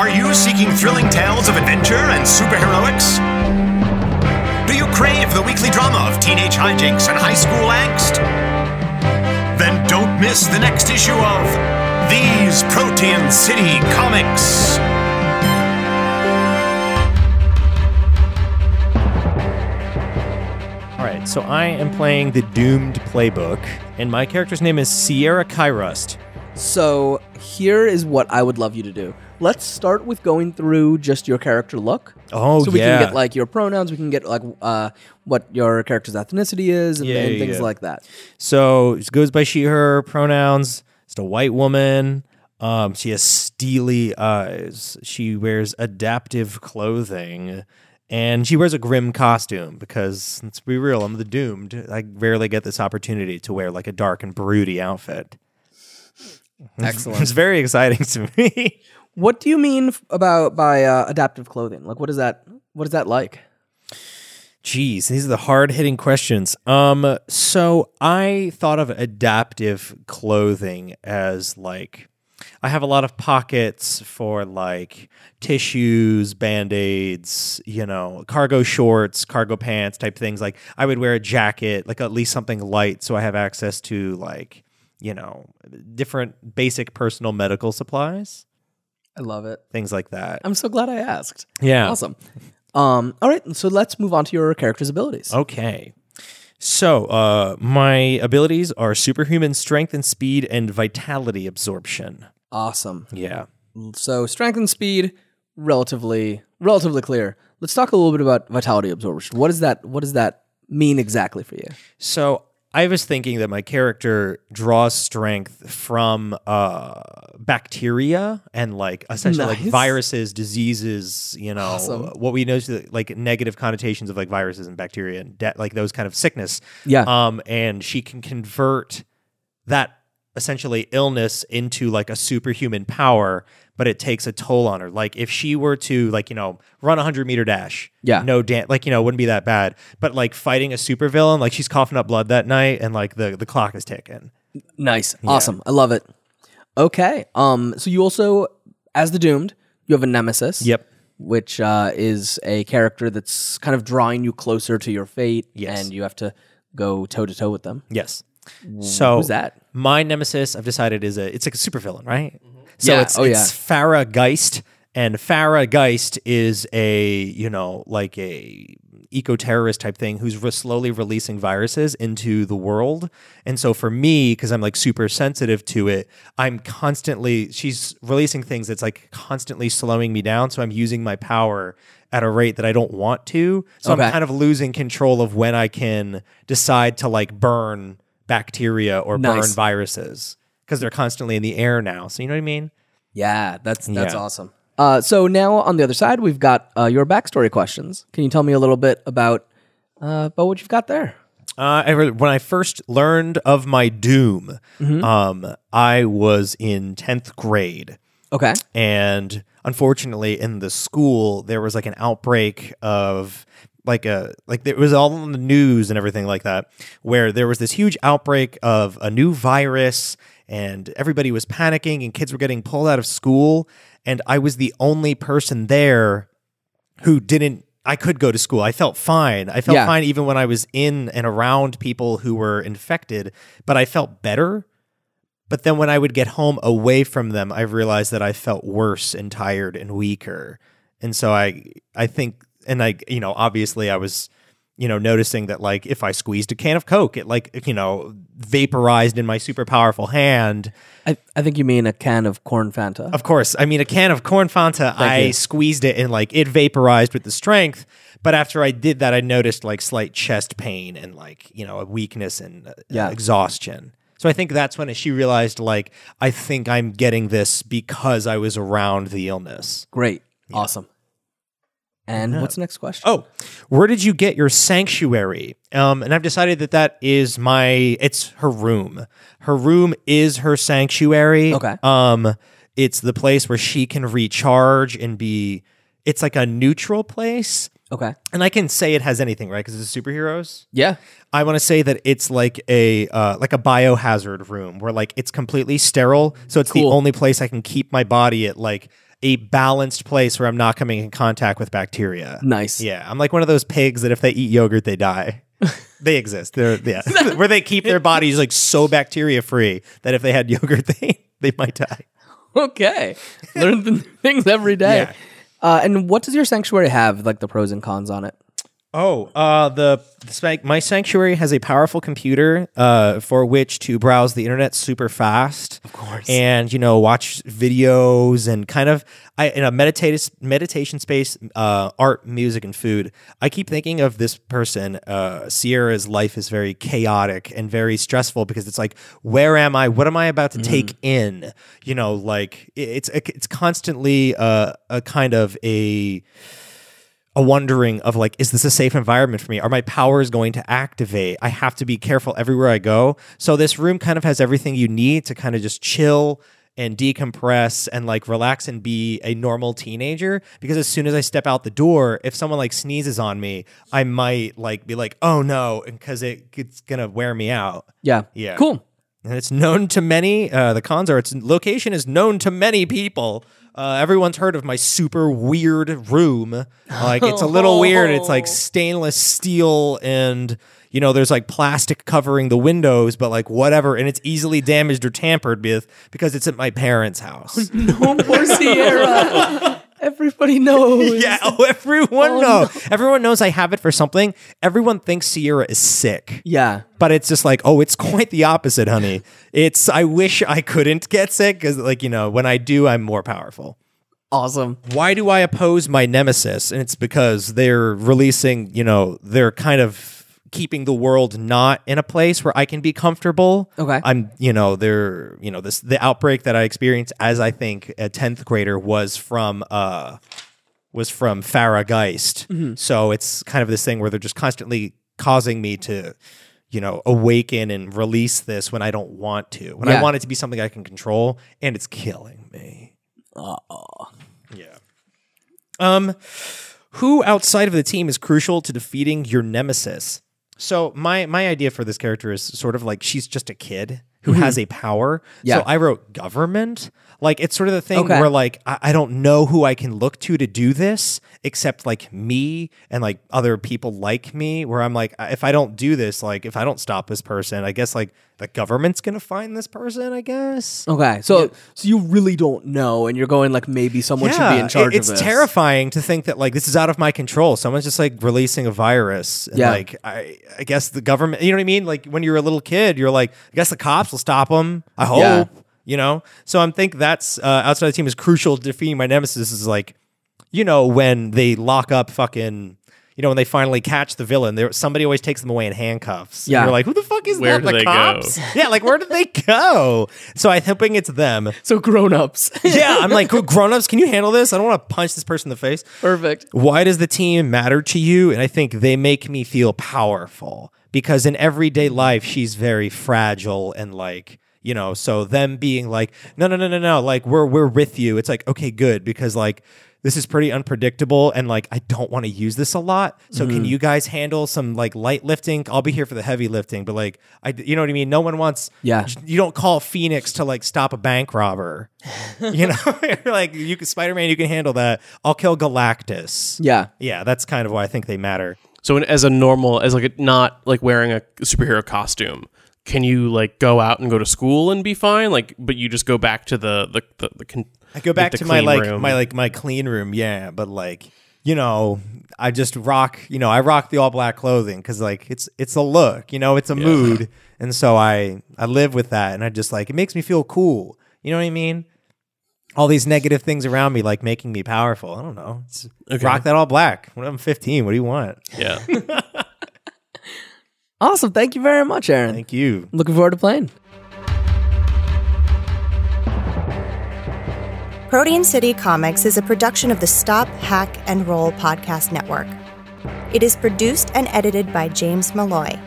Are you seeking thrilling tales of adventure and superheroics? Do you crave the weekly drama of teenage hijinks and high school angst? Then don't miss the next issue of These Protean City Comics. All right, so I am playing the Doomed Playbook, and my character's name is Sierra Kyrust. So here is what I would love you to do. Let's start with going through just your character look. Oh, so we yeah. can get like your pronouns. We can get like uh, what your character's ethnicity is and, Yeah, and yeah, things yeah. like that. So it goes by she, her pronouns. It's a white woman. Um, she has steely eyes. She wears adaptive clothing. And she wears a grim costume because, let's be real, I'm the doomed. I rarely get this opportunity to wear like a dark and broody outfit. Excellent. It's very exciting to me. What do you mean about by uh, adaptive clothing? Like, what is that? What is that like? Jeez, these are the hard hitting questions. Um, so I thought of adaptive clothing as like I have a lot of pockets for like tissues, band aids, you know, cargo shorts, cargo pants type things. Like I would wear a jacket, like at least something light, so I have access to like, you know, different basic personal medical supplies, I love it. things like that. I'm so glad I asked. Yeah. Awesome. Um, all right, so let's move on to your character's abilities. Okay. So, uh, my abilities are superhuman strength and speed and vitality absorption. Awesome. Yeah. So strength and speed, relatively relatively clear. Let's talk a little bit about vitality absorption. What does that what does that mean exactly for you? So, I was thinking that my character draws strength from uh, bacteria and like essentially like viruses, diseases, you know, Awesome. what we know is the, like negative connotations of like viruses and bacteria and de- like those kind of sickness. Yeah. Um, and she can convert that essentially illness into like a superhuman power, but it takes a toll on her. Like if she were to like, you know, run a hundred meter dash, Yeah. no dan like, you know, wouldn't be that bad. But like fighting a supervillain, like she's coughing up blood that night and like the, the clock is ticking. Nice. Awesome. I love it. Okay. Um so you also as the doomed, you have a nemesis. Yep. Which uh, is a character that's kind of drawing you closer to your fate Yes. and you have to go toe to toe with them. Yes. So Who's that? My nemesis, I've decided, is a it's like a supervillain, right? Mm-hmm. So Yeah. it's Oh, it's yeah. Farah Geist, and Farah Geist is a you know like a eco terrorist type thing who's re- slowly releasing viruses into the world. And so for me, because I'm like super sensitive to it, I'm constantly she's releasing things that's like constantly slowing me down. So I'm using my power at a rate that I don't want to. So Okay. I'm kind of losing control of when I can decide to like burn bacteria or burn viruses because they're constantly in the air now. So you know what I mean? Yeah, that's that's Yeah. awesome. Uh, so now on the other side, we've got uh, your backstory questions. Can you tell me a little bit about uh, about what you've got there? Uh, when I first learned of my doom, um, I was in tenth grade. Okay. and unfortunately in the school there was like an outbreak of like a like it was all on the news and everything like that where there was this huge outbreak of a new virus and everybody was panicking and kids were getting pulled out of school and I was the only person there who didn't I could go to school. I felt fine. I felt Yeah. fine even when I was in and around people who were infected, but I felt better. But then when I would get home away from them, I realized that I felt worse and tired and weaker. And so I I think and like you know, obviously I was you know, noticing that like if I squeezed a can of Coke, it like you know, vaporized in my super powerful hand. I, I think you mean a can of corn Fanta. Of course, I mean a can of corn Fanta, I you. squeezed it and like it vaporized with the strength. But after I did that, I noticed like slight chest pain and like you know a weakness and uh, Yeah. exhaustion. So I think that's when she realized like I think I'm getting this because I was around the illness. Great. Awesome. And what's the next question? Oh, where did you get your sanctuary? Um, and I've decided that that is my. It's her room. Her room is her sanctuary. Okay. Um, it's the place where she can recharge and be. It's like a neutral place, Okay. and I can say it has anything, right? Because it's superheroes. Yeah. I want to say that it's like a uh, like a biohazard room where like it's completely sterile, so it's Cool. the only place I can keep my body at like a balanced place where I'm not coming in contact with bacteria. Nice. Yeah, I'm like one of those pigs that if they eat yogurt, they die. they exist. They're yeah, where they keep their bodies like so bacteria free that if they had yogurt, they they might die. Okay. Learn the new things every day. Yeah. Uh, and what does your sanctuary have, like the pros and cons on it? Oh, uh, the, the my sanctuary has a powerful computer uh, for which to browse the internet super fast, of course. and you know watch videos and kind of I in a meditative meditation space, uh, art, music, and food. I keep thinking of this person. Uh, Sierra's life is very chaotic and very stressful because it's like, where am I? What am I about to take in? You know, like it- it's it's constantly uh, a kind of a a wondering of like, is this a safe environment for me? Are my powers going to activate? I have to be careful everywhere I go. So this room kind of has everything you need to kind of just chill and decompress and like relax and be a normal teenager because as soon as I step out the door, if someone like sneezes on me, I might like be like, "Oh no," because it, it's to wear me out. Yeah. Yeah. Cool. And it's known to many. Uh, the cons are its location is known to many people. Uh, everyone's heard of my super weird room. Like it's a little weird. It's like stainless steel and you know there's like plastic covering the windows, but like whatever, and it's easily damaged or tampered with because it's at my parents' house. No more Sierra. Everybody knows. yeah, oh, everyone Oh, knows. Everyone knows I have it for something. Everyone thinks Sierra is sick. Yeah. but it's just like oh it's quite the opposite honey it's i wish i couldn't get sick because like you know when i do i'm more powerful Awesome. why do i oppose my nemesis and it's because they're releasing you know they're kind of keeping the world not in a place where i can be comfortable Okay. i'm you know they're you know this the outbreak that i experienced as i think a 10th grader was from uh was from Farah Geist. So it's kind of this thing where they're just constantly causing me to, you know, awaken and release this when I don't want to. When Yeah. I want it to be something I can control, and it's killing me. Uh oh. Yeah. Um, who outside of the team is crucial to defeating your nemesis? So my my idea for this character is sort of like she's just a kid who has a power. Mm-hmm. Yeah. So I wrote government. Like it's sort of the thing Okay. where like I, I don't know who I can look to to do this except like me and like other people like me. Where I'm like, if I don't do this, like if I don't stop this person, I guess like the government's gonna find this person. I guess. Okay. So so you really don't know and you're going like maybe someone should be in charge it- it's terrifying to think that like this is out of my control. Someone's just like releasing a virus. And, Yeah. Like I, I guess the government. You know what I mean? Like when you're a little kid, you're like, I guess the cops will stop them. I hope. Yeah. You know. So I'm think that's uh, outside the team is crucial to defeating my nemesis. Is like, you know, when they lock up fucking. You know, when they finally catch the villain, there somebody always takes them away in handcuffs. And Yeah. you're like, who the fuck is Where that? do The they go? cops? Yeah, like where did they go? So I'm hoping it's them So grown-ups. yeah, I'm like, grown-ups, can you handle this? I don't want to punch this person in the face. Perfect. Why does the team matter to you? And I think they make me feel powerful because in everyday life, she's very fragile and like, you know, so them being like, no, no, no, no, no, like we're we're with you. It's like, okay, good, because like this is pretty unpredictable and like I don't want to use this a lot. So can mm-hmm. you guys handle some like light lifting? I'll be here for the heavy lifting, but like I you know what I mean? No one wants Yeah. you don't call Phoenix to like stop a bank robber. you know, like you can Spider Man, you can handle that. I'll kill Galactus. Yeah. Yeah, that's kind of why I think they matter. So in, as a normal, as like a, not like wearing a superhero costume, can you like go out and go to school and be fine? Like, but you just go back to the the the, the con- I go back the to my like room. my like my clean room, yeah, but like you know, I just rock, you know, I rock the all black clothing because like it's it's a look, you know, it's a mood, and so I I live with that, and I just like it makes me feel cool. You know what I mean? All these negative things around me, like making me powerful. I don't know. It's, Okay. Rock that all black. When I'm 15, what do you want? yeah. Awesome. Thank you very much, Aaron. Thank you. Looking forward to playing. Protean City Comics is a production of the Stop, Hack, and Roll podcast network. It is produced and edited by James Malloy.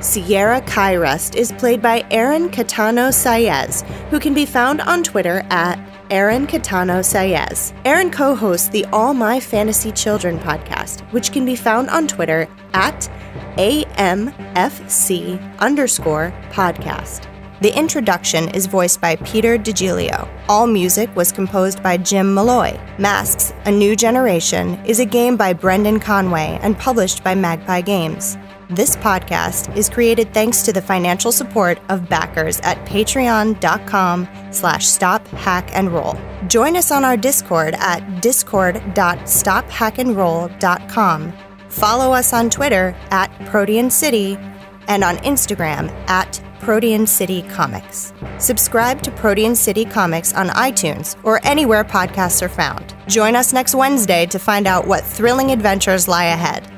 Sierra Kyrest is played by Aaron Catano Saez, who can be found on Twitter at Aaron Catano Saez. Aaron co hosts the All My Fantasy Children podcast, which can be found on Twitter at AMFC underscore podcast. The introduction is voiced by Peter DiGilio. All music was composed by Jim Malloy. Masks, A New Generation is a game by Brendan Conway and published by Magpie Games. This podcast is created thanks to the financial support of backers at patreon.com slash stop hack and roll. Join us on our Discord at discord.stophackandroll.com. Follow us on Twitter at Protean City and on Instagram at Protean City Comics. Subscribe to Protean City Comics on iTunes or anywhere podcasts are found. Join us next Wednesday to find out what thrilling adventures lie ahead.